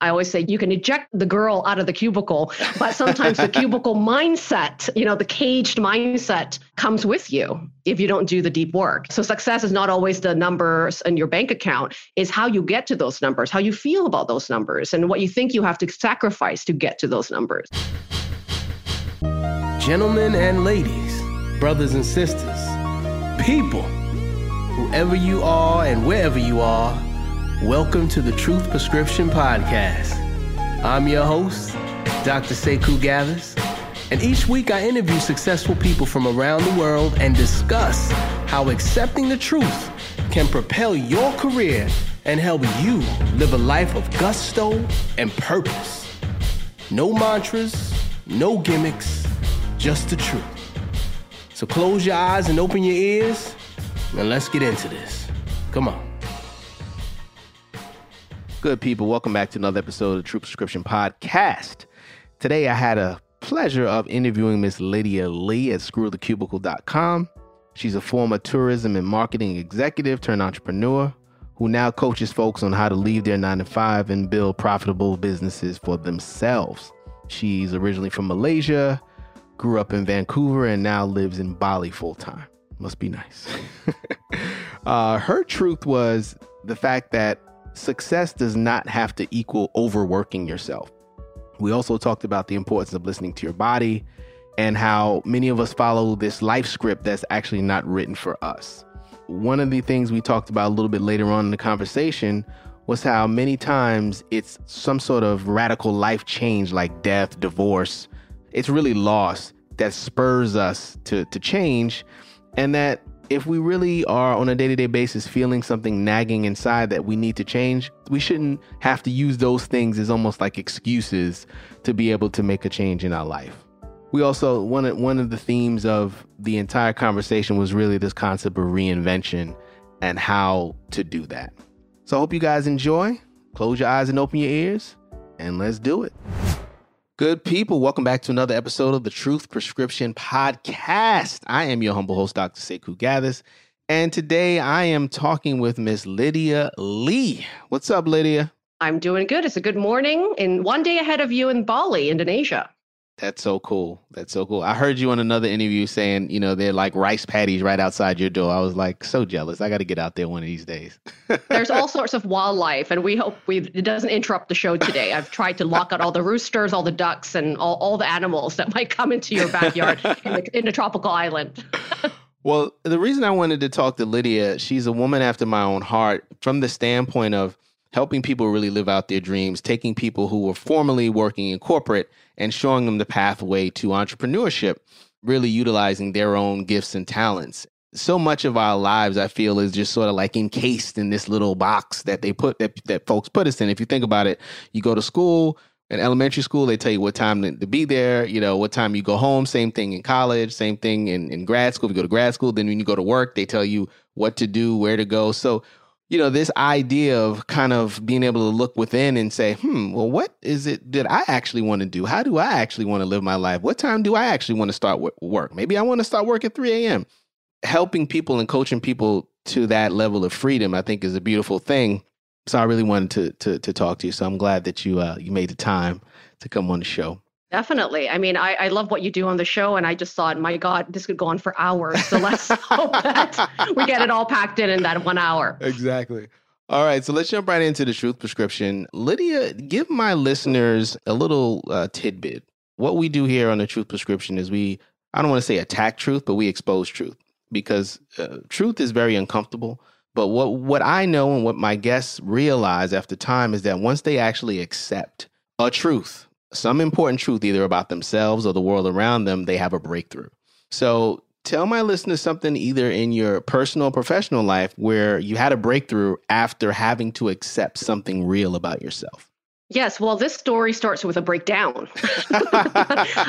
I always say you can eject the girl out of the cubicle, but sometimes the cubicle mindset, you know, the caged mindset comes with you if you don't do the deep work. So success is not always the numbers in your bank account, is how you get to those numbers, how you feel about those numbers, and what you think you have to sacrifice to get to those numbers. Gentlemen and ladies, brothers and sisters, people, whoever you are and wherever you are, welcome to the Truth Prescription Podcast. I'm your host, Dr. Sekou Gathers, and each week I interview successful people from around the world and discuss how accepting the truth can propel your career and help you live a life of gusto and purpose. No mantras, no gimmicks just the truth. So close your eyes and open your ears, and let's get into this. Come on. Good people, welcome back to another episode of the Truth Prescription Podcast. Today I had a pleasure of interviewing Miss Lydia Lee at screwthecubicle.com. She's a former tourism and marketing executive turned entrepreneur who now coaches folks on how to leave their nine to five and build profitable businesses for themselves. She's originally from Malaysia, grew up in Vancouver, and now lives in Bali full time. Must be nice. uh, her truth was the fact that success does not have to equal overworking yourself. We also talked about the importance of listening to your body and how many of us follow this life script that's actually not written for us. One of the things we talked about a little bit later on in the conversation was how many times it's some sort of radical life change like death, divorce, it's really loss that spurs us to to change and that if we really are on a day-to-day basis feeling something nagging inside that we need to change we shouldn't have to use those things as almost like excuses to be able to make a change in our life. We also one of, one of the themes of the entire conversation was really this concept of reinvention and how to do that. So i hope you guys enjoy. Close your eyes and open your ears and let's do it Good people, welcome back to another episode of the Truth Prescription Podcast. I am your humble host, Dr. Sekou Gathers, and today I am talking with Miss Lydia Lee. What's up, Lydia? I'm doing good. It's a good morning and one day ahead of you in Bali, Indonesia. That's so cool. That's so cool. I heard you on another interview saying, you know, they're like rice paddies right outside your door. I was like, so jealous. I got to get out there one of these days. There's all sorts of wildlife, and we hope we it doesn't interrupt the show today. I've tried to lock out all the roosters, all the ducks, and all, all the animals that might come into your backyard in, the, in a tropical island. well, the reason I wanted to talk to Lydia, she's a woman after my own heart from the standpoint of helping people really live out their dreams, taking people who were formerly working in corporate and showing them the pathway to entrepreneurship, really utilizing their own gifts and talents. So much of our lives, I feel, is just sort of like encased in this little box that they put that, that folks put us in. If you think about it, you go to school, in elementary school, they tell you what time to, be there, you know, what time you go home. Same thing in college, same thing in, in grad school. If you go to grad school, then when you go to work, they tell you what to do, where to go. So you know, this idea of kind of being able to look within and say, hmm, well, what is it that I actually want to do? How do I actually want to live my life? What time do I actually want to start work? Maybe I want to start work at 3 a.m. Helping people and coaching people to that level of freedom, I think, is a beautiful thing. So I really wanted to to, to talk to you. So I'm glad that you uh, you made the time to come on the show. Definitely. I mean, I, I love what you do on the show, and I just thought, my God, this could go on for hours. So let's hope that we get it all packed in in that one hour. Exactly. All right, so let's jump right into the truth prescription. Lydia, give my listeners a little uh, tidbit. What we do here on the truth prescription is we, I don't want to say attack truth, but we expose truth because uh, truth is very uncomfortable. But what, what I know and what my guests realize after time is that once they actually accept a truth, some important truth either about themselves or the world around them, they have a breakthrough. So tell my listeners something either in your personal or professional life where you had a breakthrough after having to accept something real about yourself. Yes, well, this story starts with a breakdown.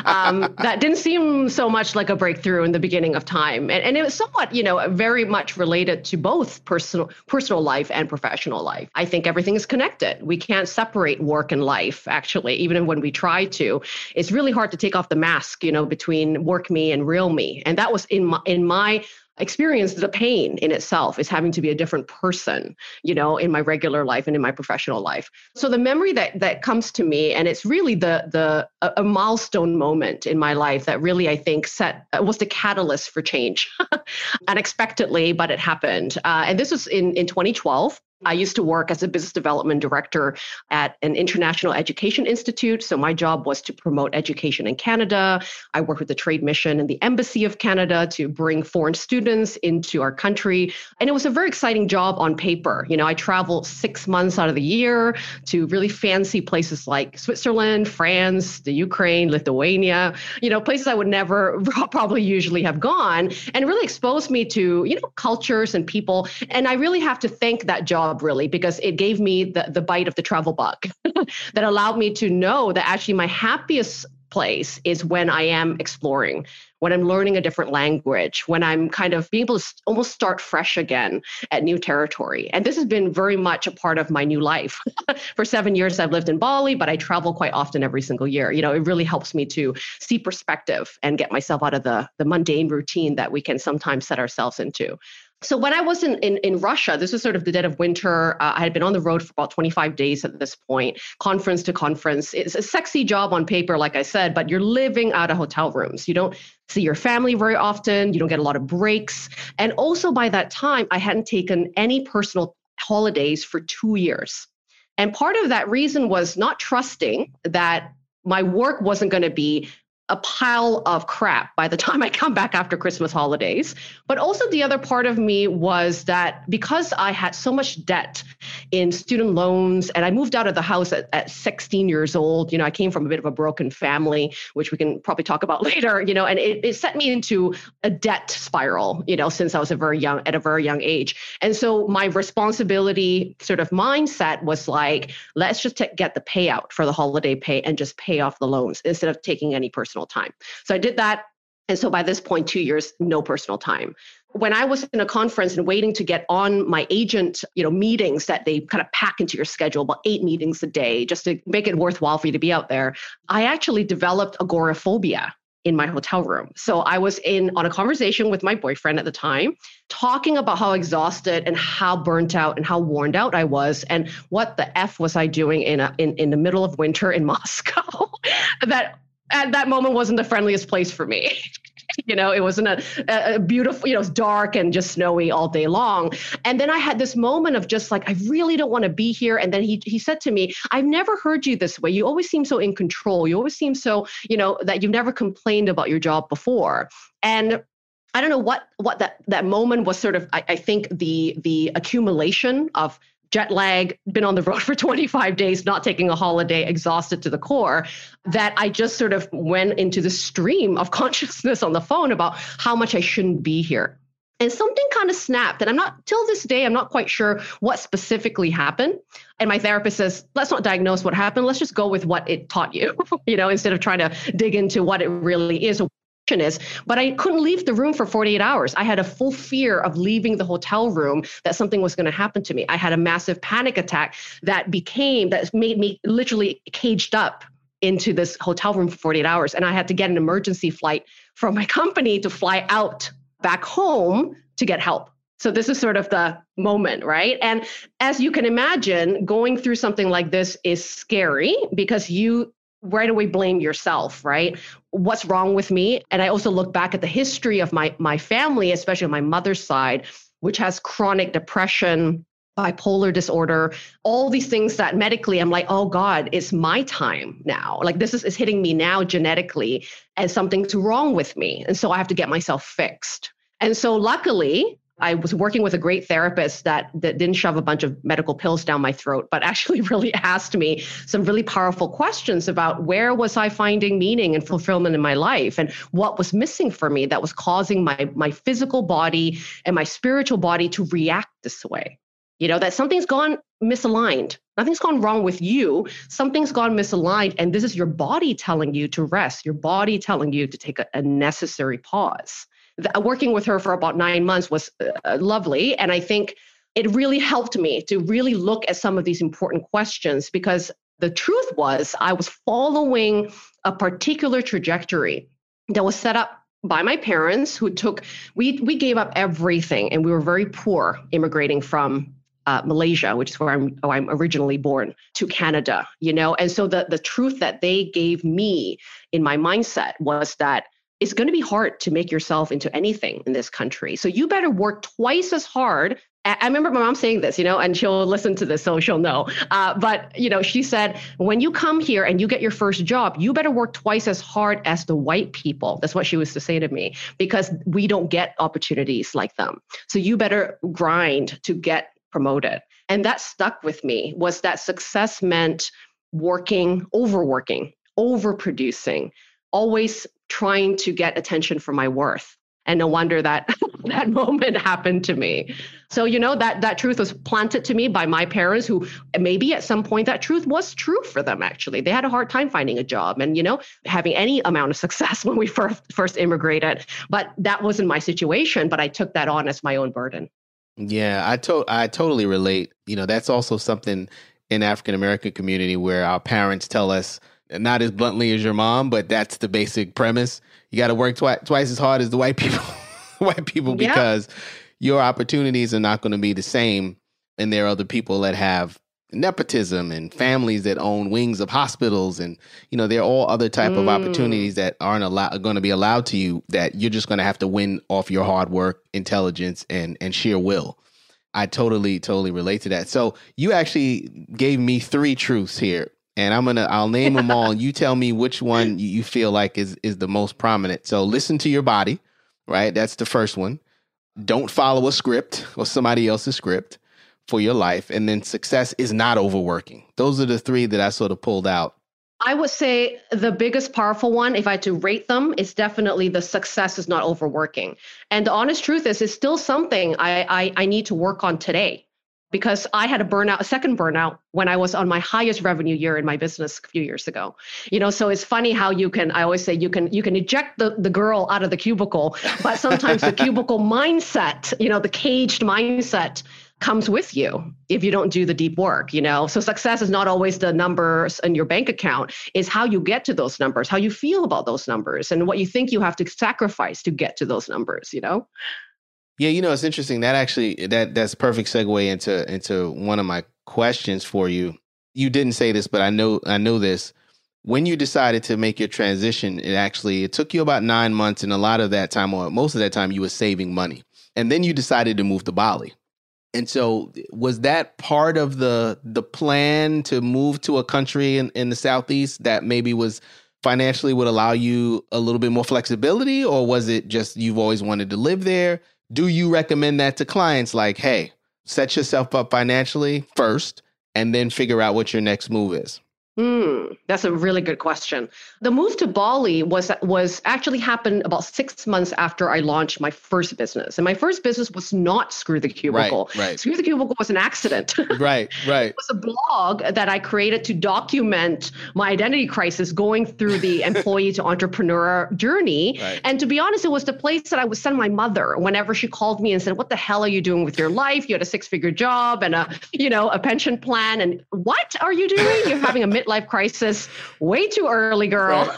um, that didn't seem so much like a breakthrough in the beginning of time, and, and, it was somewhat, you know, very much related to both personal personal life and professional life. I think everything is connected. We can't separate work and life. Actually, even when we try to, it's really hard to take off the mask, you know, between work me and real me. And that was in my in my experience the pain in itself is having to be a different person you know in my regular life and in my professional life. So the memory that that comes to me and it's really the the a, milestone moment in my life that really i think set uh, was the catalyst for change unexpectedly but it happened. Uh, and this was in in 2012 I used to work as a business development director at an international education institute. So my job was to promote education in Canada. I worked with the trade mission and the embassy of Canada to bring foreign students into our country. And it was a very exciting job on paper. You know, I traveled six months out of the year to really fancy places like Switzerland, France, the Ukraine, Lithuania, you know, places I would never probably usually have gone and really exposed me to, you know, cultures and people. And I really have to thank that job job really because it gave me the, the bite of the travel bug that allowed me to know that actually my happiest place is when I am exploring, when I'm learning a different language, when I'm kind of being able to almost start fresh again at new territory. And this has been very much a part of my new life. For seven years, I've lived in Bali, but I travel quite often every single year. You know, it really helps me to see perspective and get myself out of the, the mundane routine that we can sometimes set ourselves into so when I was in, in, in, Russia, this was sort of the dead of winter. Uh, I had been on the road for about 25 days at this point, conference to conference. It's a sexy job on paper, like I said, but you're living out of hotel rooms. You don't see your family very often. You don't get a lot of breaks. And also by that time, I hadn't taken any personal holidays for two years. And part of that reason was not trusting that my work wasn't going to be a pile of crap by the time I come back after Christmas holidays. But also, the other part of me was that because I had so much debt in student loans and I moved out of the house at, at 16 years old, you know, I came from a bit of a broken family, which we can probably talk about later, you know, and it, it set me into a debt spiral, you know, since I was a very young, at a very young age. And so my responsibility sort of mindset was like, let's just t- get the payout for the holiday pay and just pay off the loans instead of taking any personal personal time. So I did that. And so by this point, two years, no personal time. When I was in a conference and waiting to get on my agent, you know, meetings that they kind of pack into your schedule, about eight meetings a day, just to make it worthwhile for you to be out there, I actually developed agoraphobia in my hotel room. So I was in on a conversation with my boyfriend at the time, talking about how exhausted and how burnt out and how worn out I was, and what the f was I doing in a, in in the middle of winter in Moscow that at that moment wasn't the friendliest place for me. you know, it wasn't a, a, beautiful, you know, dark and just snowy all day long. And then I had this moment of just like, I really don't want to be here. And then he he said to me, I've never heard you this way. You always seem so in control. You always seem so, you know, that you've never complained about your job before. And I don't know what what that that moment was sort of I, I think the the accumulation of jet lag, been on the road for 25 days, not taking a holiday, exhausted to the core, that I just sort of went into the stream of consciousness on the phone about how much I shouldn't be here. And something kind of snapped. And I'm not, till this day, I'm not quite sure what specifically happened. And my therapist says, let's not diagnose what happened. Let's just go with what it taught you, you know, instead of trying to dig into what it really is is, but I couldn't leave the room for 48 hours. I had a full fear of leaving the hotel room that something was going to happen to me. I had a massive panic attack that became, that made me literally caged up into this hotel room for 48 hours. And I had to get an emergency flight from my company to fly out back home to get help. So this is sort of the moment, right? And as you can imagine, going through something like this is scary because you right away blame yourself right? What's wrong with me? And i also look back at the history of my my family especially my mother's side which has chronic depression bipolar disorder all these things that medically i'm like oh god it's my time now. Like this is, is hitting me now genetically and something's wrong with me and so i have to get myself fixed. And so luckily I was working with a great therapist that that didn't shove a bunch of medical pills down my throat, but actually really asked me some really powerful questions about where was I finding meaning and fulfillment in my life and what was missing for me that was causing my my physical body and my spiritual body to react this way. You know, that something's gone misaligned. Nothing's gone wrong with you. Something's gone misaligned. And this is your body telling you to rest, your body telling you to take a, a necessary pause. The, working with her for about nine months was uh, lovely. And I think it really helped me to really look at some of these important questions because the truth was I was following a particular trajectory that was set up by my parents who took we we gave up everything and we were very poor immigrating from uh, Malaysia, which is where I'm, oh, I'm originally born, to Canada, you know? And so the, the truth that they gave me in my mindset was that it's going to be hard to make yourself into anything in this country. So you better work twice as hard. I remember my mom saying this, you know, and she'll listen to this, so she'll know. Uh, but, you know, she said, when you come here and you get your first job, you better work twice as hard as the white people. That's what she was to say to me, because we don't get opportunities like them. So you better grind to get promoted. And that stuck with me was that success meant working, overworking, overproducing, always trying to get attention for my worth. And no wonder that that moment happened to me. So, you know, that that truth was planted to me by my parents who maybe at some point that truth was true for them actually. They had a hard time finding a job and, you know, having any amount of success when we first first immigrated. But that wasn't my situation, but I took that on as my own burden. Yeah, I to- I totally relate. You know, that's also something in African American community where our parents tell us not as bluntly as your mom, but that's the basic premise. You got to work twi- twice as hard as the white people, white people, because yeah. your opportunities are not going to be the same. And there are other people that have nepotism and families that own wings of hospitals and you know there are all other type mm. of opportunities that aren't allowed going to be allowed to you that you're just going to have to win off your hard work intelligence and and sheer will i totally totally relate to that so you actually gave me three truths here and i'm gonna i'll name them all you tell me which one you feel like is is the most prominent so listen to your body right that's the first one don't follow a script or somebody else's script for your life. And then success is not overworking. Those are the three that I sort of pulled out. I would say the biggest powerful one, if I had to rate them, is definitely the success is not overworking. And the honest truth is, it's still something I, I, I need to work on today because I had a burnout, a second burnout when I was on my highest revenue year in my business a few years ago. You know, so it's funny how you can, I always say you can, you can eject the, the girl out of the cubicle, but sometimes the cubicle mindset, you know, the caged mindset comes with you if you don't do the deep work you know? So success is not always the numbers in your bank account. Is how you get to those numbers how you feel about those numbers and what you think you have to sacrifice to get to those numbers you know yeah you know it's interesting. That actually that that's perfect segue into into one of my questions for you. You didn't say this but i know i know this. When you decided to make your transition it actually it took you about nine months and a lot of that time or most of that time you were saving money. And then you decided to move to bali. And so was that part of the the plan to move to a country in, in the southeast that maybe was financially would allow you a little bit more flexibility or was it just you've always wanted to live there? Do you recommend that to clients like, hey, set yourself up financially first and then figure out what your next move is? Hmm, that's a really good question. The move to Bali was was actually happened about six months after I launched my first business, and my first business was not Screw the Cubicle. Right, right. Screw the Cubicle was an accident. right, right. it was a blog that I created to document my identity crisis going through the employee to entrepreneur journey. Right. And to be honest, it was the place that I would send my mother whenever she called me and said, "What the hell are you doing with your life? You had a six figure job and a you know a pension plan, and what are you doing? You're having a mid midlife crisis way too early, girl.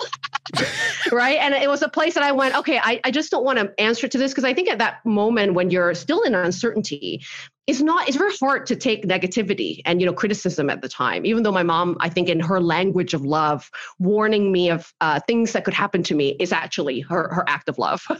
right. And it was a place that I went, okay, I, I just don't want to answer to this because I think at that moment when you're still in uncertainty, it's not it's very hard to take negativity and you know criticism at the time even though my mom i think in her language of love warning me of uh, things that could happen to me is actually her, her act of love.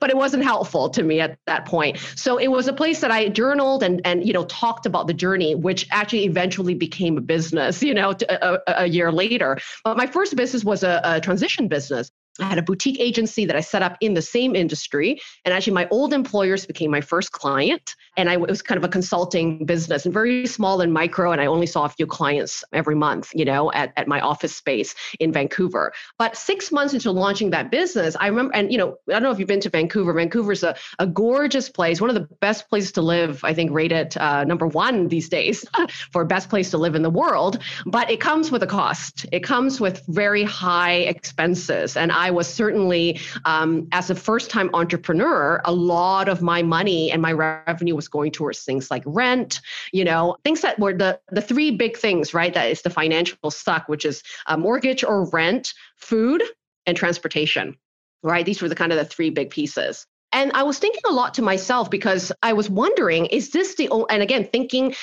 But it wasn't helpful to me at that point. So it was a place that i journaled and and you know talked about the journey which actually eventually became a business you know a, a, a year later. But my first business was a, a transition business I had a boutique agency that I set up in the same industry. And actually, my old employers became my first client. And I, was kind of a consulting business and very small and micro. And I only saw a few clients every month, you know, at, at my office space in Vancouver. But six months into launching that business, I remember, and, you know, I don't know if you've been to Vancouver. Vancouver's a, a gorgeous place, one of the best places to live, I think, rated uh, number one these days for best place to live in the world. But it comes with a cost, it comes with very high expenses. And was certainly, um, as a first time entrepreneur, a lot of my money and my revenue was going towards things like rent, you know, things that were the, the three big things, right? That is the financial suck, which is a mortgage or rent, food, and transportation right? These were the kind of the three big pieces. And I was thinking a lot to myself because I was wondering, is this the, and again, thinking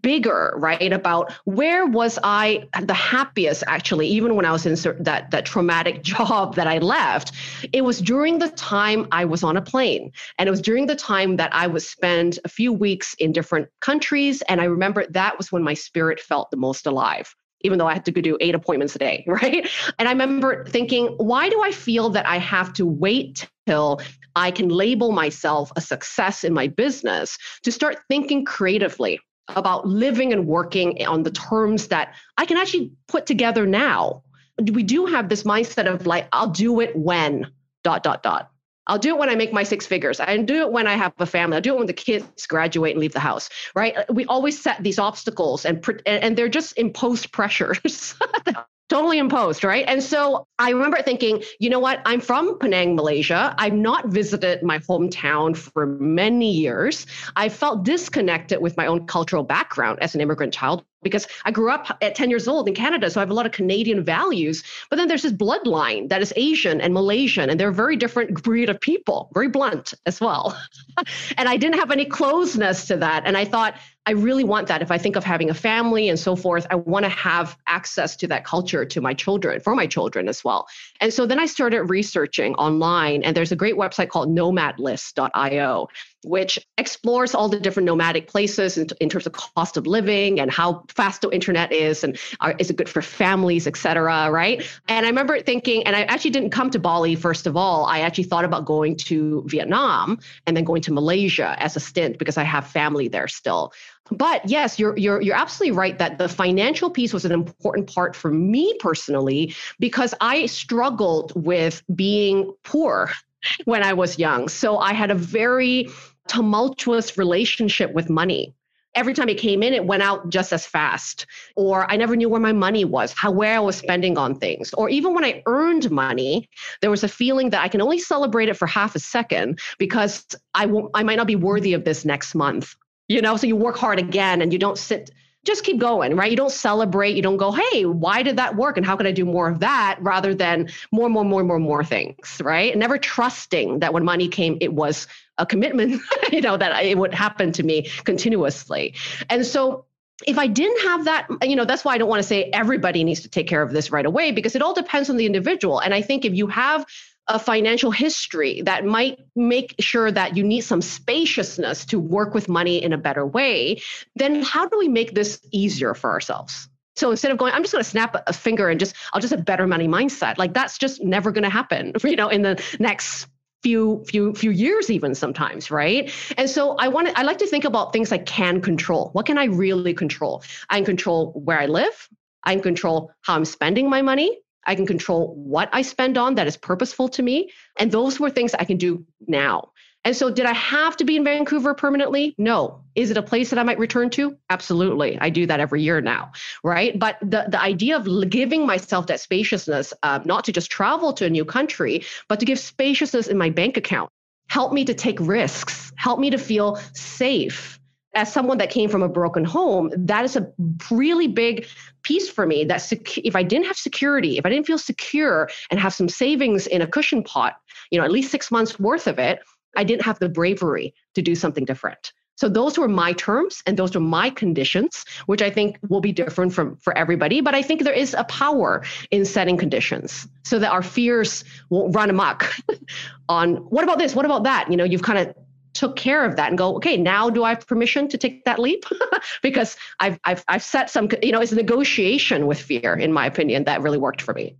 bigger, right? About where was I the happiest actually, even when I was in that, that traumatic job that I left? It was during the time I was on a plane. And it was during the time that I would spend a few weeks in different countries. And I remember that was when my spirit felt the most alive even though I had to go do eight appointments a day, right? And I remember thinking, why do I feel that I have to wait till I can label myself a success in my business to start thinking creatively about living and working on the terms that I can actually put together now? We do have this mindset of like, I'll do it when, dot, dot, dot. I'll do it when I make my six figures. I do it when I have a family. I'll do it when the kids graduate and leave the house, right? We always set these obstacles and and they're just imposed pressures totally imposed, right? And so I remember thinking, you know what? I'm from Penang, Malaysia. I've not visited my hometown for many years. I felt disconnected with my own cultural background as an immigrant child because I grew up at 10 years old in Canada, so I have a lot of Canadian values. But then there's this bloodline that is Asian and Malaysian, and they're a very different breed of people, very blunt as well. and I didn't have any closeness to that. And I thought, I really want that. If I think of having a family and so forth, I want to have access to that culture to my children, for my children as well. And so then I started researching online, and there's a great website called nomadlist.io which explores all the different nomadic places in, in, terms of cost of living and how fast the internet is and are, is it good for families, et cetera, right? And I remember thinking, and I actually didn't come to Bali first of all. I actually thought about going to Vietnam and then going to Malaysia as a stint because I have family there still. But yes, you're you're you're absolutely right that the financial piece was an important part for me personally because I struggled with being poor when I was young. So I had a very tumultuous relationship with money. Every time it came in, it went out just as fast. Or I never knew where my money was, how where I was spending on things. Or even when I earned money, there was a feeling that I can only celebrate it for half a second because I won't I might not be worthy of this next month. You know, so you work hard again and you don't sit just keep going, right? You don't celebrate. You don't go, hey, why did that work? And how can I do more of that rather than more, more, more, more, more things, right? never trusting that when money came, it was a commitment, you know, that it would happen to me continuously. And so if I didn't have that, you know, that's why I don't want to say everybody needs to take care of this right away because it all depends on the individual. And I think if you have a financial history that might make sure that you need some spaciousness to work with money in a better way, then how do we make this easier for ourselves? So instead of going, I'm just going to snap a finger and just, I'll just have better money mindset. Like that's just never going to happen, you know, in the next few few few years even sometimes right and so i want to i like to think about things i can control what can i really control i can control where i live i can control how i'm spending my money I can control what I spend on that is purposeful to me. And those were things I can do now. And so, did I have to be in Vancouver permanently? No. Is it a place that I might return to? Absolutely. I do that every year now, right? But the, the idea of giving myself that spaciousness, uh, not to just travel to a new country, but to give spaciousness in my bank account, help me to take risks, help me to feel safe, as someone that came from a broken home, that is a really big piece for me. That sec- if I didn't have security, if I didn't feel secure and have some savings in a cushion pot, you know, at least six months worth of it, I didn't have the bravery to do something different. So those were my terms and those were my conditions, which I think will be different from for everybody. But I think there is a power in setting conditions so that our fears won't run amok on what about this? What about that? You know, you've kind of took care of that and go, okay, now do I have permission to take that leap? because I've, I've, I've set some, you know, it's a negotiation with fear, in my opinion, that really worked for me.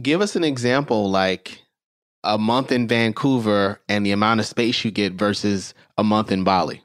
Give us an example, like a month in Vancouver and the amount of space you get versus a month in Bali.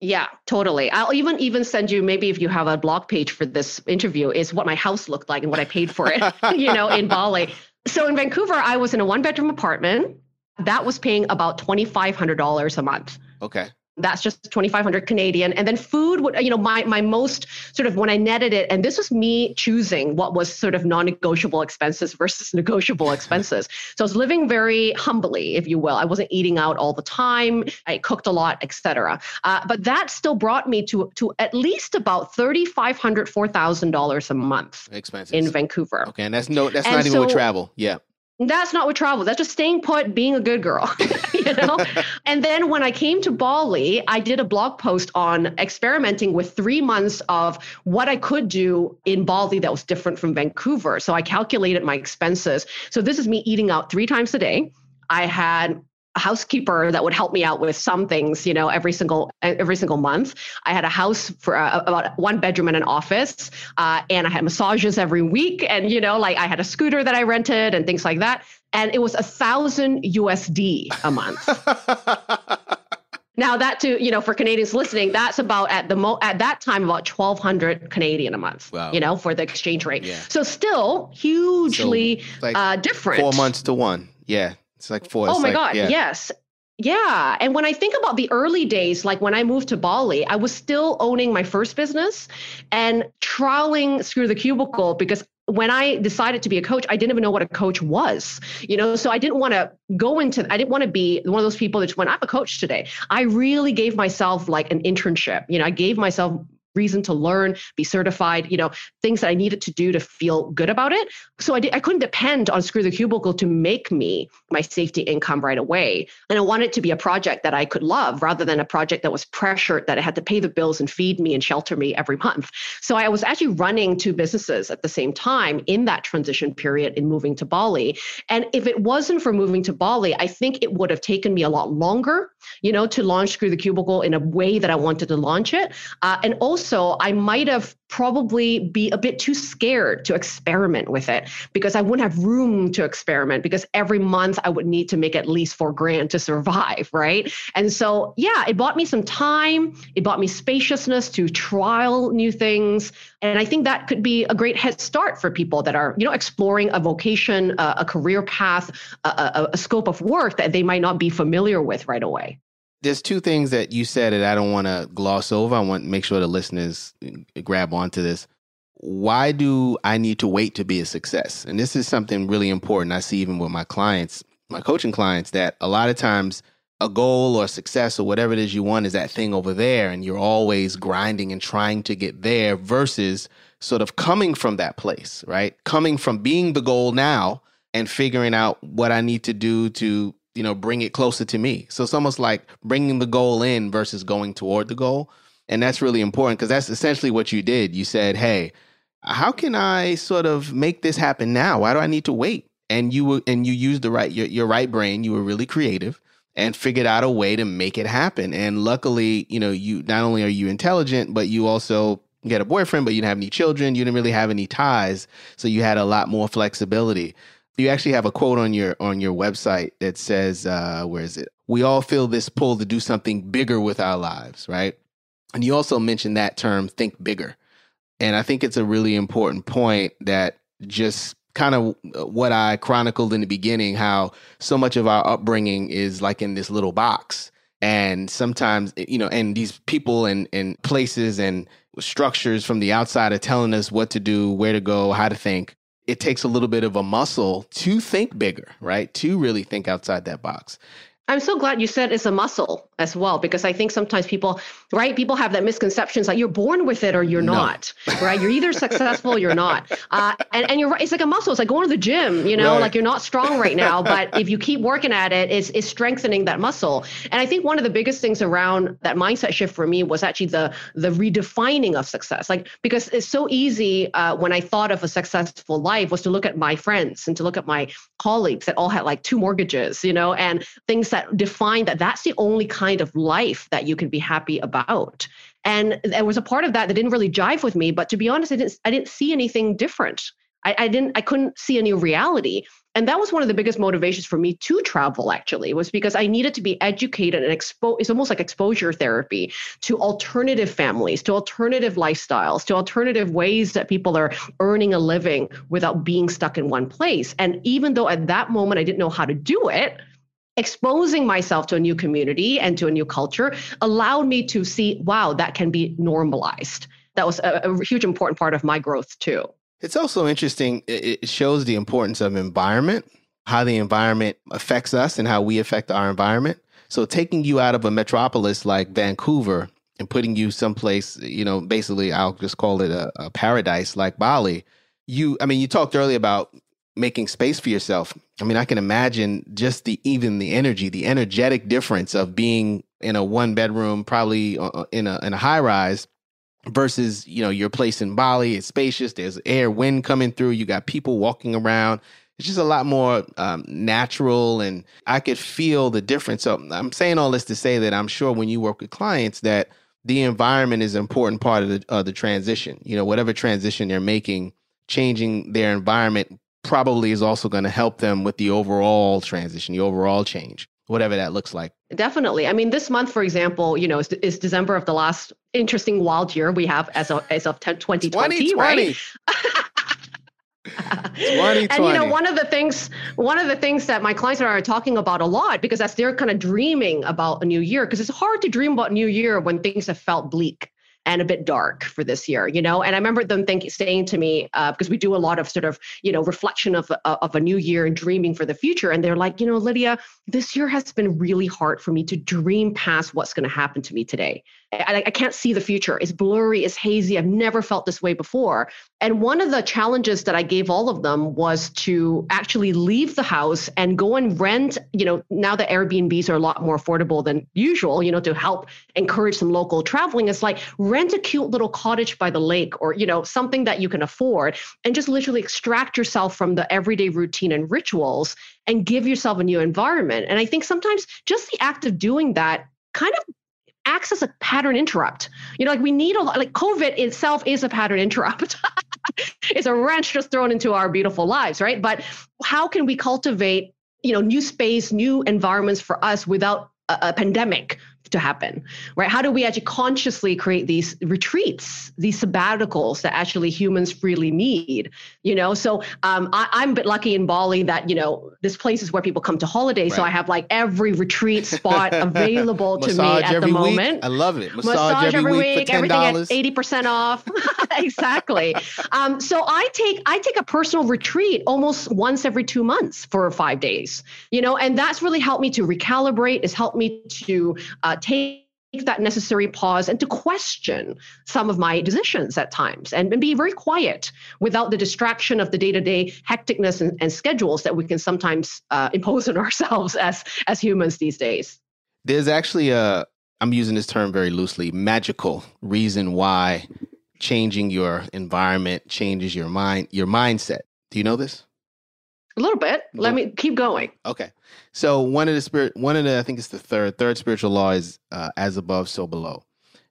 Yeah, totally. I'll even even send you maybe if you have a blog page for this interview is what my house looked like and what I paid for it, you know, in Bali. So in Vancouver, I was in a one bedroom apartment that was paying about $2500 a month. Okay. That's just 2500 canadian. And then food would you know my my most sort of when i netted it and this was me choosing what was sort of non-negotiable expenses versus negotiable expenses. So i was living very humbly if you will. I wasn't eating out all the time. I cooked a lot etc uh, but that still brought me to to at least about 3500 $4000 a month expenses. in vancouver. Okay and that's no that's and not even with travel. Yeah that's not what travel. That's just staying put, being a good girl, you know? and then when I came to Bali, I did a blog post on experimenting with three months of what I could do in Bali that was different from Vancouver. So I calculated my expenses. So this is me eating out three times a day. I had a housekeeper that would help me out with some things you know every single every single month i had a house for uh, about one bedroom and an office uh, and i had massages every week and you know like i had a scooter that i rented and things like that and it was a thousand usd a month Now that to you know for Canadians listening, that's about at the mo at that time about twelve hundred Canadian a month. Wow. You know for the exchange rate. Yeah. So still hugely so like uh, different. Four months to one. Yeah. It's like four. Oh my like, God. Yeah. Yes. Yeah. And when I think about the early days, like when I moved to Bali, I was still owning my first business and trialing through the Cubicle because when I decided to be a coach, I didn't even know what a coach was, you know. So I didn't want to go into. I didn't want to be one of those people that went, "I'm a coach today." I really gave myself like an internship. You know, I gave myself reason to learn, be certified, you know, things that I needed to do to feel good about it. So I, did, I couldn't depend on Screw the Cubicle to make me my safety income right away. And I wanted it to be a project that I could love rather than a project that was pressured that I had to pay the bills and feed me and shelter me every month. So I was actually running two businesses at the same time in that transition period in moving to Bali. And if it wasn't for moving to Bali, I think it would have taken me a lot longer, you know, to launch Screw the Cubicle in a way that I wanted to launch it. Uh, and also also I might have probably be a bit too scared to experiment with it because I wouldn't have room to experiment because every month I would need to make at least four grand to survive, right? And so, yeah, it bought me some time. It bought me spaciousness to trial new things. And I think that could be a great head start for people that are, you know, exploring a vocation, a, a career path, a, a, a scope of work that they might not be familiar with right away there's two things that you said that I don't want to gloss over. I want to make sure the listeners uh, grab onto this. Why do I need to wait to be a success? And this is something really important. I see even with my clients, my coaching clients, that a lot of times a goal or success or whatever it is you want is that thing over there, and you're always grinding and trying to get there versus sort of coming from that place, right? Coming from being the goal now and figuring out what I need to do to you know, bring it closer to me. So it's almost like bringing the goal in versus going toward the goal. And that's really important because that's essentially what you did. You said, Hey, how can I sort of make this happen now? Why do I need to wait? And you were, and you used the right, your, your right brain. You were really creative and figured out a way to make it happen. And luckily, you know, you not only are you intelligent, but you also get a boyfriend, but you didn't have any children. You didn't really have any ties. So you had a lot more flexibility you actually have a quote on your on your website that says, uh, "Where is it? We all feel this pull to do something bigger with our lives, right?" And you also mentioned that term, "think bigger," and I think it's a really important point that just kind of uh, what I chronicled in the beginning, how so much of our upbringing is like in this little box. And sometimes, you know, and these people and, and places and structures from the outside are telling us what to do, where to go, how to think it takes a little bit of a muscle to think bigger, right? To really think outside that box. I'm so glad you said it's a muscle as well, because I think sometimes people, right? People have that misconceptions that you're born with it or you're no. not, right? You're either successful or you're not. Uh, and, and you're right. It's like a muscle. It's like going to the gym, you know, right. like you're not strong right now, but if you keep working at it, it's, it's strengthening that muscle. And I think one of the biggest things around that mindset shift for me was actually the, the redefining of success. Like, because it's so easy uh, when I thought of a successful life was to look at my friends and to look at my colleagues that all had like two mortgages, you know, and things that that define that that's the only kind of life that you can be happy about. And there was a part of that that didn't really jive with me. But to be honest, I didn't I didn't see anything different I, I didn't I couldn't see a new reality. And that was one of the biggest motivations for me to travel actually was because I needed to be educated and exposed. It's almost like exposure therapy to alternative families, to alternative lifestyles, to alternative ways that people are earning a living without being stuck in one place. And even though at that moment I didn't know how to do it, exposing myself to a new community and to a new culture allowed me to see, wow, that can be normalized. That was a, a huge important part of my growth too. It's also interesting. It shows the importance of environment, how the environment affects us and how we affect our environment. So taking you out of a metropolis like Vancouver and putting you someplace, you know, basically I'll just call it a, a paradise like Bali. You, I mean, you talked earlier about making space for yourself. I mean, I can imagine just the even the energy, the energetic difference of being in a one bedroom, probably uh, uh, in a in a high rise versus you know your place in Bali. It's spacious. There's air, wind coming through. You got people walking around. It's just a lot more um, natural, and I could feel the difference. So I'm saying all this to say that I'm sure when you work with clients that the environment is an important part of the, of the transition. You know, whatever transition they're making, changing their environment probably is also going to help them with the overall transition, the overall change whatever that looks like. Definitely. I mean, this month, for example, you know, is, is December of the last interesting wild year we have as of, as of 2020, 2020. right? 2020. and you know one of the things one of the things that my clients are talking about a lot because as they're kind of dreaming about a new year because it's hard to dream about new year when things have felt bleak and a bit dark for this year, you know. And I remember them thinking, saying to me uh, because we do a lot of sort of you know reflection of uh, of a new year and dreaming for the future, and they're like, you know, Lydia, this year has been really hard for me to dream past what's going to happen to me today. I, I can't see the future. It's blurry, it's hazy. I've never felt this way before. And one of the challenges that I gave all of them was to actually leave the house and go and rent. You know, now the Airbnbs are a lot more affordable than usual, you know, to help encourage some local traveling. It's like rent a cute little cottage by the lake or, you know, something that you can afford and just literally extract yourself from the everyday routine and rituals and give yourself a new environment. And I think sometimes just the act of doing that kind of acts as a pattern interrupt. You know, like we need a lot, like COVID itself is a pattern interrupt. it's a wrench just thrown into our beautiful lives, right? But how can we cultivate, you know, new space, new environments for us without a, a pandemic to happen, right? How do we actually consciously create these retreats, these sabbaticals that actually humans freely need? You know, so um, I, am a bit lucky in Bali that you know this place is where people come to holiday, right. so I have like every retreat spot available to me at the moment. Week. I love it. Massage, Massage every, every, week, week everything at eighty percent off. exactly. Um, so I take I take a personal retreat almost once every two months for five days. You know, and that's really helped me to recalibrate. It's helped me to uh, take that necessary pause and to question some of my decisions at times and, and be very quiet without the distraction of the day-to-day hecticness and, and schedules that we can sometimes uh, impose on ourselves as as humans these days. There's actually a i'm using this term very loosely magical reason why changing your environment changes your mind your mindset. Do you know this a little bit. Let me keep going. Okay. So one of the spirit, one of the, I think it's the third, third spiritual law is uh, as above, so below.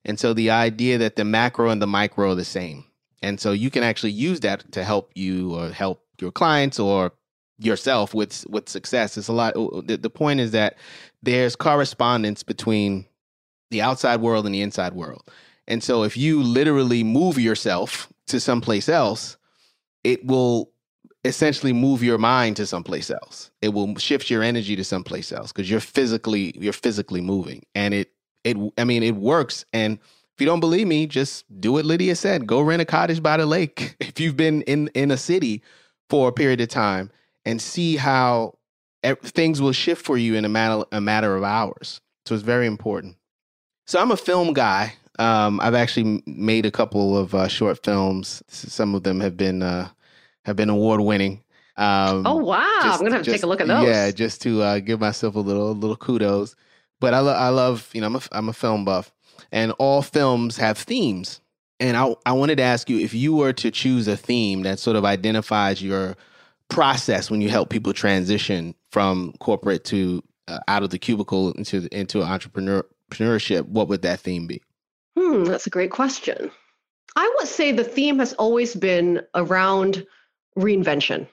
And so the idea that the macro and the micro are the same. And so you can actually use that to help you or help your clients or yourself with with success. It's a lot. The, the point is that there's correspondence between the outside world and the inside world. And so if you literally move yourself to someplace else, it will essentially move your mind to someplace else. It will shift your energy to someplace else because you're physically you're physically moving, and it it I mean it works. And if you don't believe me, just do what Lydia said. Go rent a cottage by the lake if you've been in in a city for a period of time and see how things will shift for you in a matter a matter of hours. So it's very important. So I'm a film guy. Um, I've actually made a couple of uh, short films. Some of them have been uh, have been award winning. Um, oh wow! Just, I'm gonna have to take a look at those. Yeah, just to uh, give myself a little little kudos. But I, lo- I love you know I'm a, I'm a film buff, and all films have themes. And I I wanted to ask you if you were to choose a theme that sort of identifies your process when you help people transition from corporate to uh, out of the cubicle into into entrepreneur, entrepreneurship, what would that theme be? Hmm, that's a great question. I would say the theme has always been around reinvention.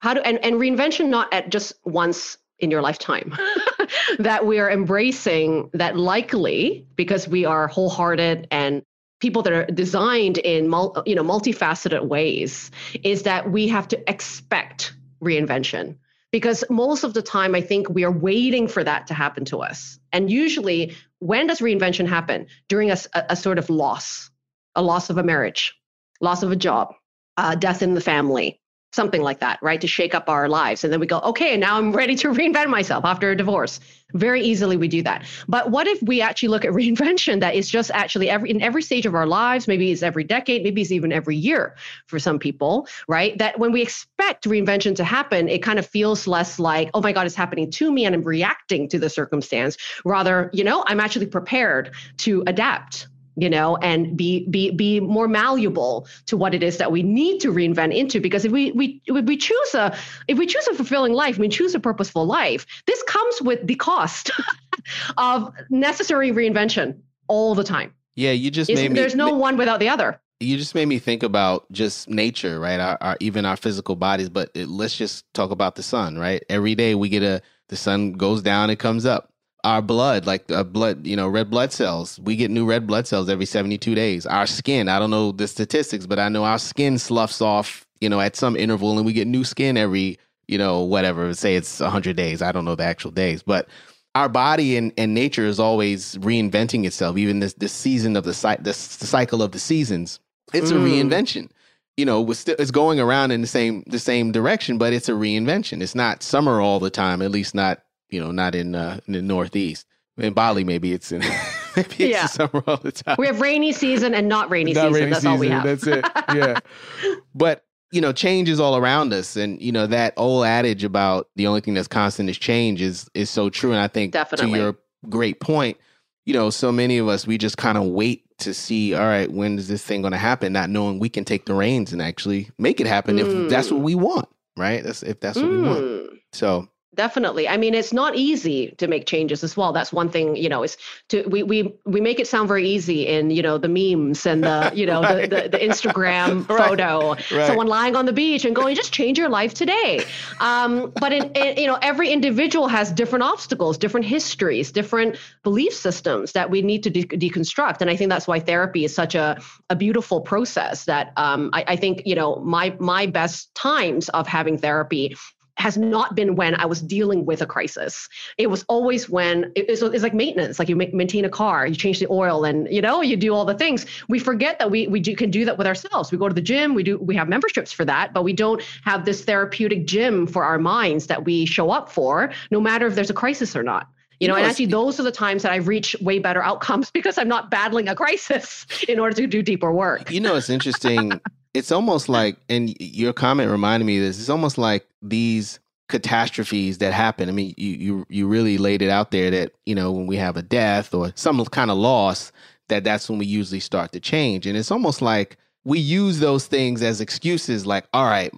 How do and, and reinvention not at just once in your lifetime. that we are embracing that likely because we are wholehearted and people that are designed in mul- you know multifaceted ways is that we have to expect reinvention because most of the time i think we are waiting for that to happen to us and usually when does reinvention happen during a, a, sort of loss a loss of a marriage loss of a job uh, death in the family something like that, right? To shake up our lives. And then we go, okay, now I'm ready to reinvent myself after a divorce. Very easily we do that. But what if we actually look at reinvention that is just actually every in every stage of our lives, maybe it's every decade, maybe it's even every year for some people, right? That when we expect reinvention to happen, it kind of feels less like, oh my God, it's happening to me and I'm reacting to the circumstance. Rather, you know, I'm actually prepared to adapt you know and be be be more malleable to what it is that we need to reinvent into. Because if we we if we choose a if we choose a fulfilling life we choose a purposeful life this comes with the cost of necessary reinvention all the time. Yeah you just made me, there's no one without the other. you just made me think about just nature right? Our, our even our physical bodies but it, let's just talk about the sun right? Every day we get a the sun goes down it comes up our blood, like uh, blood, you know, red blood cells. We get new red blood cells every 72 days. Our skin, I don't know the statistics, but I know our skin sloughs off, you know, at some interval and we get new skin every, you know, whatever, say it's 100 days. I don't know the actual days, but our body and, and nature is always reinventing itself. Even this, this season of the, the, the cycle of the seasons, it's mm. a reinvention you know, it's going around in the same the same direction, but it's a reinvention. It's not summer all the time, at least not you know, not in, uh, in the Northeast. In Bali, maybe it's in maybe it's yeah. summer all the time. We have rainy season and not rainy not season. Rainy that's season, all we have. That's it. Yeah. but you know, change is all around us, and you know that old adage about the only thing that's constant is change is is so true. And I think Definitely. to your great point, you know, so many of us we just kind of wait to see, all right, when is this thing going to happen? Not knowing we can take the reins and actually make it happen mm. if that's what we want, right? That's if that's what mm. we want. Mm. So definitely i mean it's not easy to make changes as well that's one thing you know is to we we we make it sound very easy in you know the memes and the you know right. the, the, the, instagram right. photo right. someone lying on the beach and going just change your life today um, but in, in, you know every individual has different obstacles different histories different belief systems that we need to de- deconstruct and i think that's why therapy is such a, a beautiful process that um, I, I think you know my my best times of having therapy has not been when I was dealing with a crisis. It was always when it's, it's like maintenance, like you maintain a car, you change the oil, and you know you do all the things. We forget that we we do, can do that with ourselves. We go to the gym, we do we have memberships for that, but we don't have this therapeutic gym for our minds that we show up for, no matter if there's a crisis or not. You know, and actually, those are the times that I've reached way better outcomes because I'm not battling a crisis in order to do deeper work. You know, it's interesting it's almost like, and your comment reminded me of this. It's almost like these catastrophes that happen. I mean, you you you really laid it out there that you know when we have a death or some kind of loss, that that's when we usually start to change. And it's almost like we use those things as excuses. Like, all right,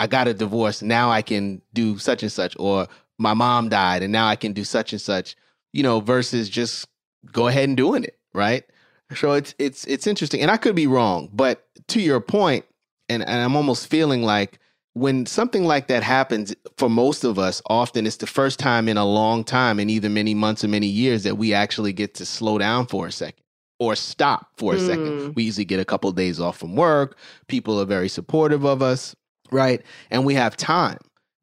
I got a divorce, now I can do such and such, or my mom died, and now I can do such and such. You know, versus just go ahead and doing it, right? So it's it's it's interesting, and I could be wrong, but to your point, and, and I'm almost feeling like when something like that happens for most of us, often it's the first time in a long time, in either many months or many years, that we actually get to slow down for a second or stop for a mm. second. Hmm. We usually get a couple of days off from work. People are very supportive of us, right? And we have time.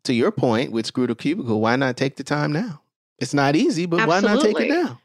To your point with Screw the Cubicle, why not take the time now? It's not easy, but Absolutely. why not take it now?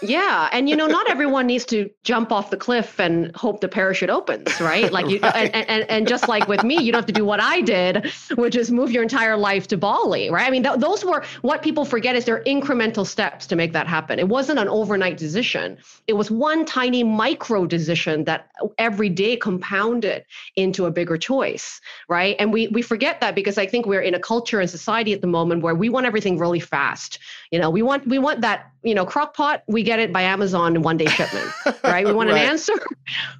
Yeah and you know not everyone needs to jump off the cliff and hope the parachute opens right? Like you right. And, and, and just like with me you don't have to do what i did which is move your entire life to bali right? I mean th- those were what people forget is there are incremental steps to make that happen. It wasn't an overnight decision. It was one tiny micro decision that every day compounded into a bigger choice right? And we we forget that because i think we're in a culture and society at the moment where we want everything really fast you know we want we want that you know crock pot we get it by Amazon in one day shipment, right? We want right. an answer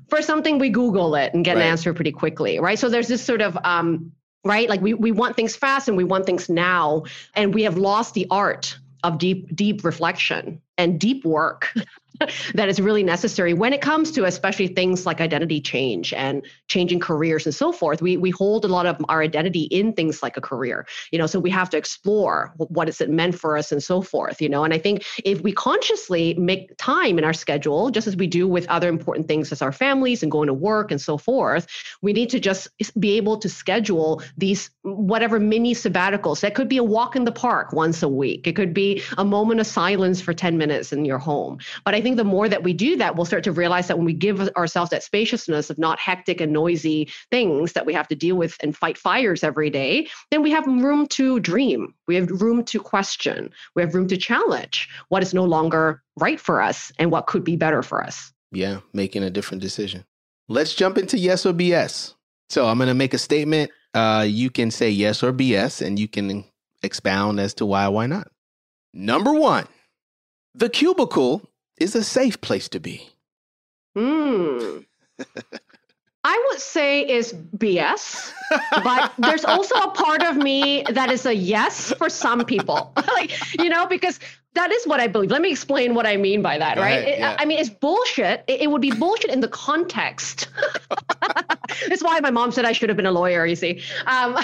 for something, we Google it and get right. an answer pretty quickly, right? So there's this sort of, um, right? Like we, we want things fast and we want things now. And we have lost the art of deep, deep reflection and deep work. that is really necessary when it comes to especially things like identity change and changing careers and so forth. We we hold a lot of our identity in things like a career, you know, so we have to explore what is it meant for us and so forth, you know. And I think if we consciously make time in our schedule, just as we do with other important things as our families and going to work and so forth, we need to just be able to schedule these whatever mini sabbaticals. That could be a walk in the park once a week. It could be a moment of silence for 10 minutes in your home. But I think the more that we do that, we'll start to realize that when we give ourselves that spaciousness of not hectic and noisy things that we have to deal with and fight fires every day, then we have room to dream. We have room to question. We have room to challenge what is no longer right for us and what could be better for us. Yeah, making a different decision. Let's jump into yes or BS. So I'm going to make a statement. Uh, you can say yes or BS, and you can expound as to why why not. Number one, the cubicle is a safe place to be. Hmm. I would say is BS, but there's also a part of me that is a yes for some people. like, you know, because that is what I believe. Let me explain what I mean by that, Go right? Ahead, yeah. it, I mean, it's bullshit. It, it, would be bullshit in the context. That's why my mom said I should have been a lawyer, you see. Um,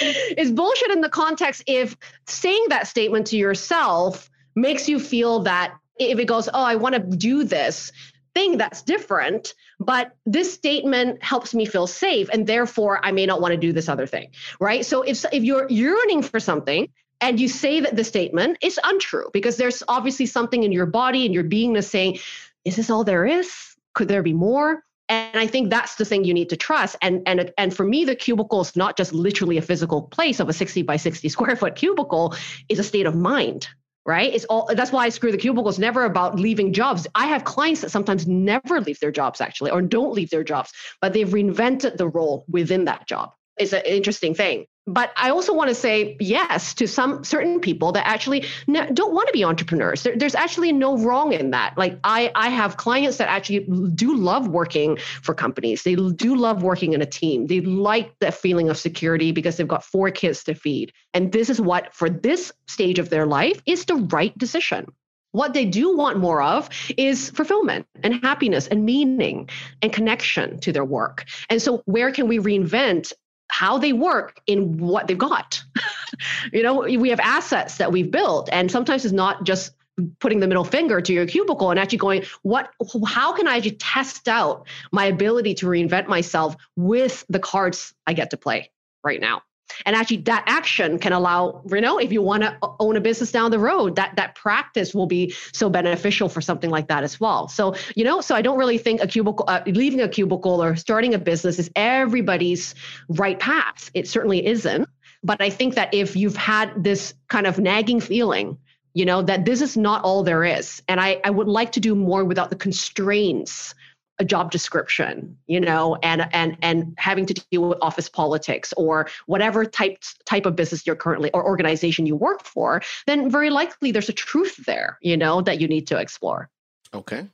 it's bullshit in the context if saying that statement to yourself makes you feel that if it goes, oh, I want to do this thing that's different, but this statement helps me feel safe, and therefore I may not want to do this other thing, right? So if if you're yearning for something and you say that the statement is untrue because there's obviously something in your body and your beingness saying, is this all there is? Could there be more? And I think that's the thing you need to trust. And and and for me, the cubicle is not just literally a physical place of a 60 by 60 square foot cubicle, is a state of mind right? It's all that's why I screw the cubicle. Never about leaving jobs. I have clients that sometimes never leave their jobs actually, or don't leave their jobs, but they've reinvented the role within that job. It's an interesting thing but I also want to say yes to some certain people that actually don't want to be entrepreneurs. There, there's actually no wrong in that. Like I, I have clients that actually do love working for companies. They do love working in a team. They like that feeling of security because they've got four kids to feed. And this is what, for this stage of their life, is the right decision. What they do want more of is fulfillment and happiness and meaning and connection to their work. And so, where can we reinvent how they work in what they've got. you know, we have assets that we've built, and sometimes it's not just putting the middle finger to your cubicle and actually going, what how can I actually test out my ability to reinvent myself with the cards I get to play right now? And actually that action can allow you know if you want to own a business down the road that that practice will be so beneficial for something like that as well. So you know so i don't really think a cubicle uh, leaving a cubicle or starting a business is everybody's right path. It certainly isn't. But i think that if you've had this kind of nagging feeling you know that this is not all there is and i i would like to do more without the constraints a job description you know and and and having to deal with office politics or whatever type type of business you're currently or organization you work for then very likely there's a truth there you know that you need to explore. Okay.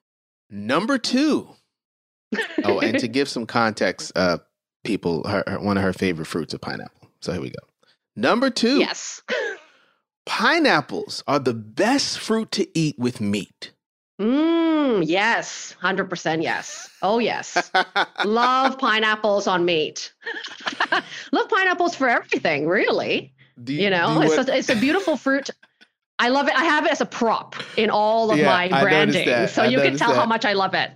Number two. Oh and to give some context uh people her, her, one of her favorite fruits is pineapple. So here we go. Number two. Yes. Pineapples are the best fruit to eat with meat. Mm, yes, 100% yes. Oh, yes. Love pineapples on meat. love pineapples for everything, really. You, you, know, it's, a, it's a beautiful fruit. I love it. I have it as a prop in all of yeah, my branding. So I you can tell that. how much I love it.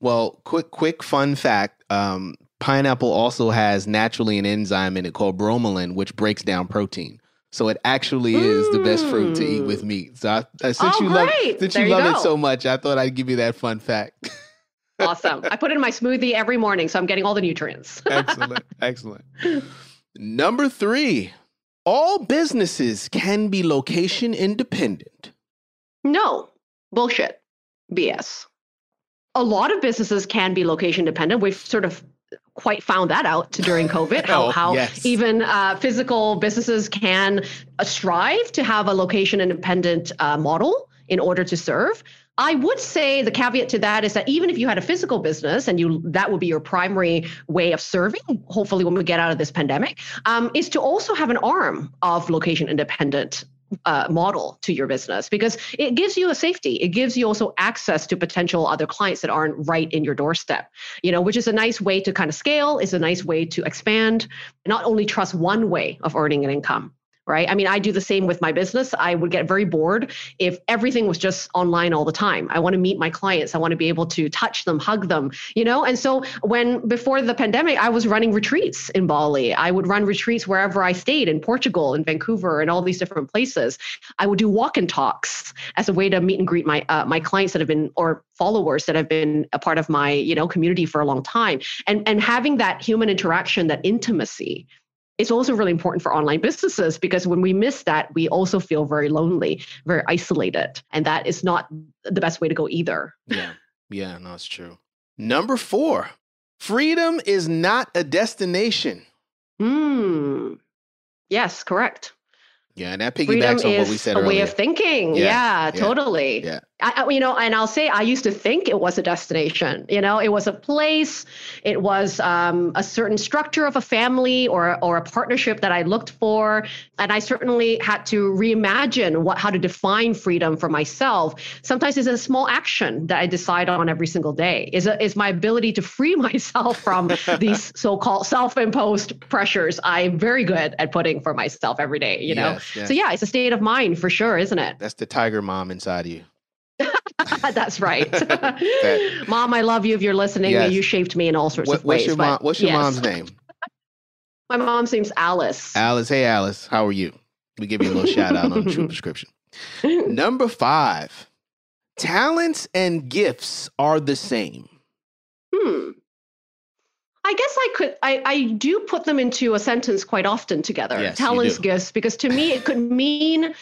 Well, quick, quick fun fact. Um, pineapple also has naturally an enzyme in it called bromelain, which breaks down protein. So it actually is the best fruit to eat with meat. So I, uh, since oh, you love since you, you love go. it so much, I thought I'd give you that fun fact. awesome. I put it in my smoothie every morning, so I'm getting all the nutrients. excellent. Excellent. Number three, all businesses can be location independent. No, bullshit. BS. A lot of businesses can be location dependent. We've sort of quite found that out during COVID. How oh, how yes. even uh, physical businesses can uh, strive to have a location independent uh, model in order to serve. I would say the caveat to that is that even if you had a physical business and you that would be your primary way of serving, hopefully when we get out of this pandemic, um, is to also have an arm of location independent uh, model to your business because it gives you a safety. It gives you also access to potential other clients that aren't right in your doorstep, you know, which is a nice way to kind of scale, is a nice way to expand, not only trust one way of earning an income right? I mean, I do the same with my business. I would get very bored if everything was just online all the time. I want to meet my clients. I want to be able to touch them, hug them, you know? And so when before the pandemic, I was running retreats in Bali. I would run retreats wherever I stayed in Portugal, in Vancouver, and all these different places. I would do walk and talks as a way to meet and greet my uh, my clients that have been or followers that have been a part of my, you know, community for a long time. And and having that human interaction, that intimacy it's also really important for online businesses because when we miss that, we also feel very lonely, very isolated. And that is not the best way to go either. Yeah. Yeah, no, it's true. Number four, freedom is not a destination. Hmm. Yes, correct. Yeah, and that piggybacks on what we said a earlier. way of thinking. Yeah, yeah, yeah. totally. Yeah. I, you know, and I'll say I used to think it was a destination. You know, it was a place, it was um, a certain structure of a family or or a partnership that I looked for, and I certainly had to reimagine what how to define freedom for myself. Sometimes it's a small action that I decide on every single day. Is is my ability to free myself from these so-called self-imposed pressures. I'm very good at putting for myself every day. You know, yes, yes. so yeah, it's a state of mind for sure, isn't it? That's the tiger mom inside of you. That's right. mom, I love you if you're listening. Yes. You shaped me in all sorts what, of ways. What's your, mom, what's your yes. mom's name? My mom's name's Alice. Alice. Hey, Alice. How are you? We give you a little shout out on the True Prescription. Number five talents and gifts are the same. Hmm. I guess I could I, I do put them into a sentence quite often together. Yes, talents, gifts, because to me it could mean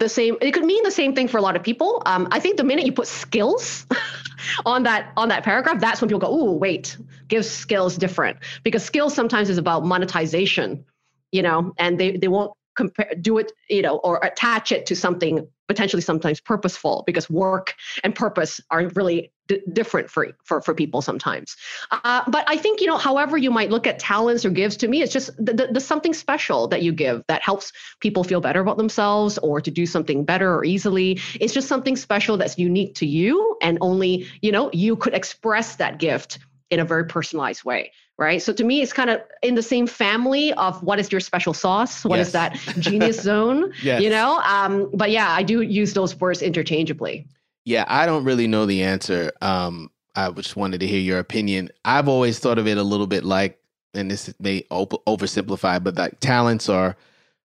the same it could mean the same thing for a lot of people. Um, i think the minute you put skills on that on that paragraph that's when people go oh wait give skills different. Because skills sometimes is about monetization you know and they they won't compare do it you know or attach it to something potentially sometimes purposeful because work and purpose are really d- different for, for for people sometimes. Uh, but i think you know however you might look at talents or gives to me it's just the, the, the, something special that you give that helps people feel better about themselves or to do something better or easily. It's just something special that's unique to you and only you know you could express that gift in a very personalized way right? So to me it's kind of in the same family of what is your special sauce? What yes. is that genius zone? Yes. you know um, but yeah i do use those words interchangeably. Yeah i don't really know the answer. Um, i just wanted to hear your opinion. I've always thought of it a little bit like and this may op- oversimplify but like talents are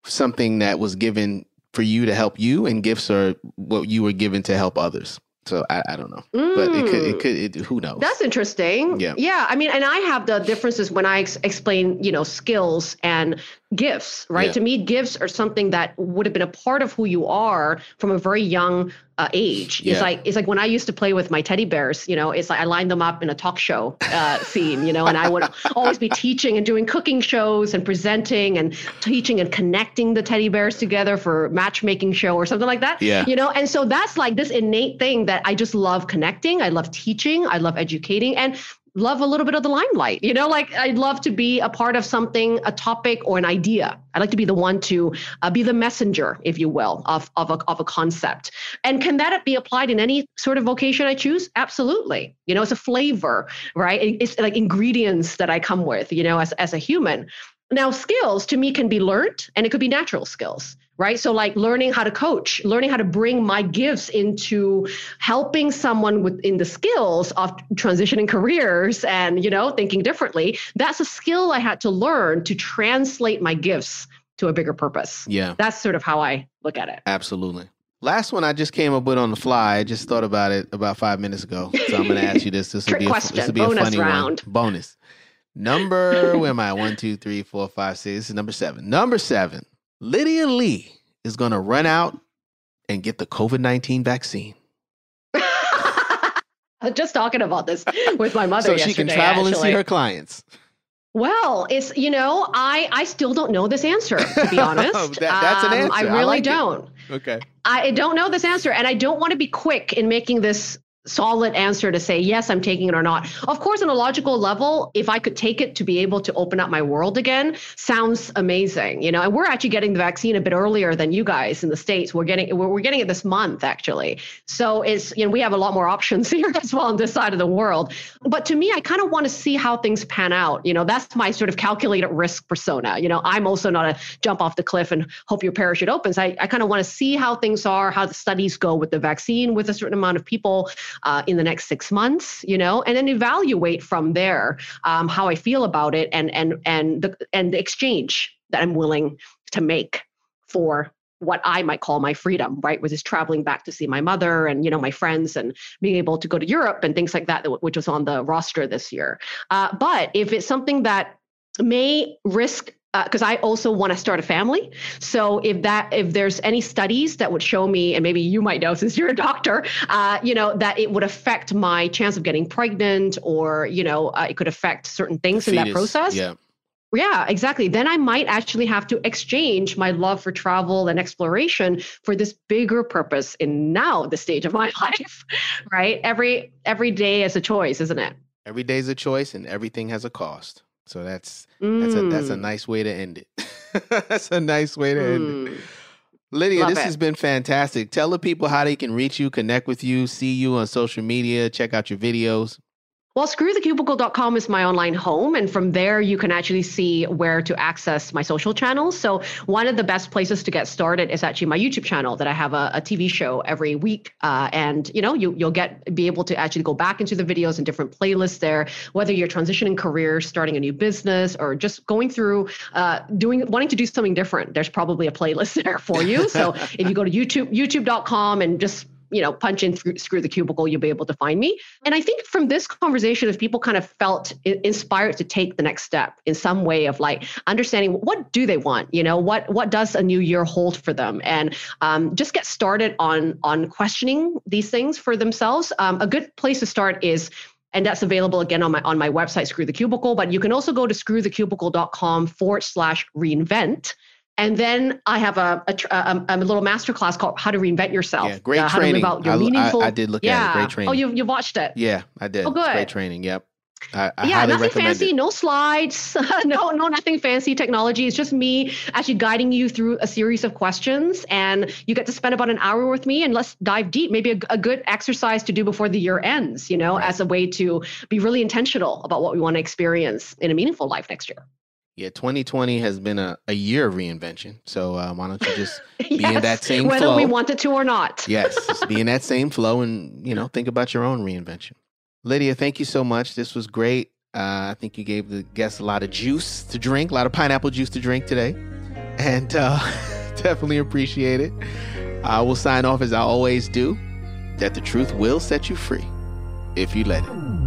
something that was given for you to help you and gifts are what you were given to help others so I, I don't know, mm. but it could, it could, it, who knows? That's interesting. Yeah. Yeah. I mean, and I have the differences when I ex- explain, you know, skills and gifts, right? Yeah. To me, gifts are something that would have been a part of who you are from a very young uh, age. Yeah. It's like it's like when I used to play with my teddy bears. You know, it's like I lined them up in a talk show uh, scene. You know, and I would always be teaching and doing cooking shows and presenting and teaching and connecting the teddy bears together for matchmaking show or something like that. Yeah. You know, and so that's like this innate thing that I just love connecting. I love teaching. I love educating, and love a little bit of the limelight. You know, like I'd love to be a part of something, a topic or an idea. I'd like to be the one to uh, be the messenger, if you will, of, of, a, of a concept. And can that be applied in any sort of vocation I choose? Absolutely. You know, it's a flavor, right? It's like ingredients that I come with, you know, as, as a human. Now, skills to me can be learned and it could be natural skills right? So, like learning how to coach, learning how to bring my gifts into helping someone within the skills of transitioning careers and, you know, thinking differently. That's a skill I had to learn to translate my gifts to a bigger purpose. Yeah. That's sort of how I look at it. Absolutely. Last one I just came up with on the fly. I just thought about it about five minutes ago. So I'm going to ask you this. This will be a, this will be a funny round. one. Bonus. Number, where am I? One, two, three, four, five, six. This is number seven. Number seven. Lydia Lee is going to run out and get the COVID 19 vaccine. Just talking about this with my mother. so she can travel actually. and see her clients. Well, it's you know, I I still don't know this answer to be honest. that, that's an answer. Um, I really I like don't. It. Okay. I don't know this answer, and I don't want to be quick in making this solid answer to say yes i'm taking it or not. Of course on a logical level if i could take it to be able to open up my world again sounds amazing you know? And we're actually getting the vaccine a bit earlier than you guys in the states. We're getting we're, we're getting it this month actually. So it's you know we have a lot more options here as well on this side of the world. But to me i kind of want to see how things pan out you know? That's my sort of calculated risk persona you know? I'm also not a jump off the cliff and hope your parachute opens. I, I kind of want to see how things are how the studies go with the vaccine with a certain amount of people uh, in the next six months, you know, and then evaluate from there um, how I feel about it and and and the and the exchange that I'm willing to make for what I might call my freedom, right? Which is traveling back to see my mother and you know my friends and being able to go to Europe and things like that, which was on the roster this year. Uh, but if it's something that may risk because uh, I also want to start a family. So if that if there's any studies that would show me, and maybe you might know since you're a doctor, uh, you know that it would affect my chance of getting pregnant, or you know uh, it could affect certain things in that process. Yeah. Yeah, exactly. Then I might actually have to exchange my love for travel and exploration for this bigger purpose in now the stage of my life. Right? Every every day is a choice, isn't it? Every day is a choice and everything has a cost. So that's that's a that's a mm. nice way to end it. that's a nice way to mm. end it. Mm. Lydia, Love this it. has been fantastic. Tell the people how they can reach you, connect with you, see you on social media, check out your videos. Well, screwthecubicle.com is my online home. And from there, you can actually see where to access my social channels. So, one of the best places to get started is actually my YouTube channel that I have a, a TV show every week. Uh, and, you know, you, you'll get be able to actually go back into the videos and different playlists there, whether you're transitioning careers, starting a new business, or just going through uh, doing wanting to do something different. There's probably a playlist there for you. So, if you go to YouTube, youtube.com and just you know, punch in through, screw the cubicle, you'll be able to find me. And I think from this conversation, if people kind of felt inspired to take the next step in some way of like understanding what do they want, you know, what what does a new year hold for them, and um, just get started on on questioning these things for themselves. Um, a good place to start is and that's available again on my on my website screw the cubicle but you can also go to screwthecubicle.com forward slash reinvent and then I have a, a, a, a little masterclass called How to Reinvent Yourself. Yeah, great uh, training. How to live your I, meaningful. I, I did look yeah. at it. Great training. Oh, you you watched it? Yeah, I did. Oh, good. great training. Yep. I, I yeah, nothing fancy, it. no slides, no, no, nothing fancy technology. It's just me actually guiding you through a series of questions, and you get to spend about an hour with me, and let's dive deep. Maybe a, a good exercise to do before the year ends. You know, right. as a way to be really intentional about what we want to experience in a meaningful life next year. Yeah, 2020 has been a, a year of reinvention. So uh, why don't you just be in that same flow? whether flow? we want it to or not. yes, just be in that same flow and you know think about your own reinvention. Lydia, thank you so much. This was great. Uh, I think you gave the guests a lot of juice to drink, a lot of pineapple juice to drink today, and uh, definitely appreciate it. I will sign off as I always do. That the truth will set you free if you let it.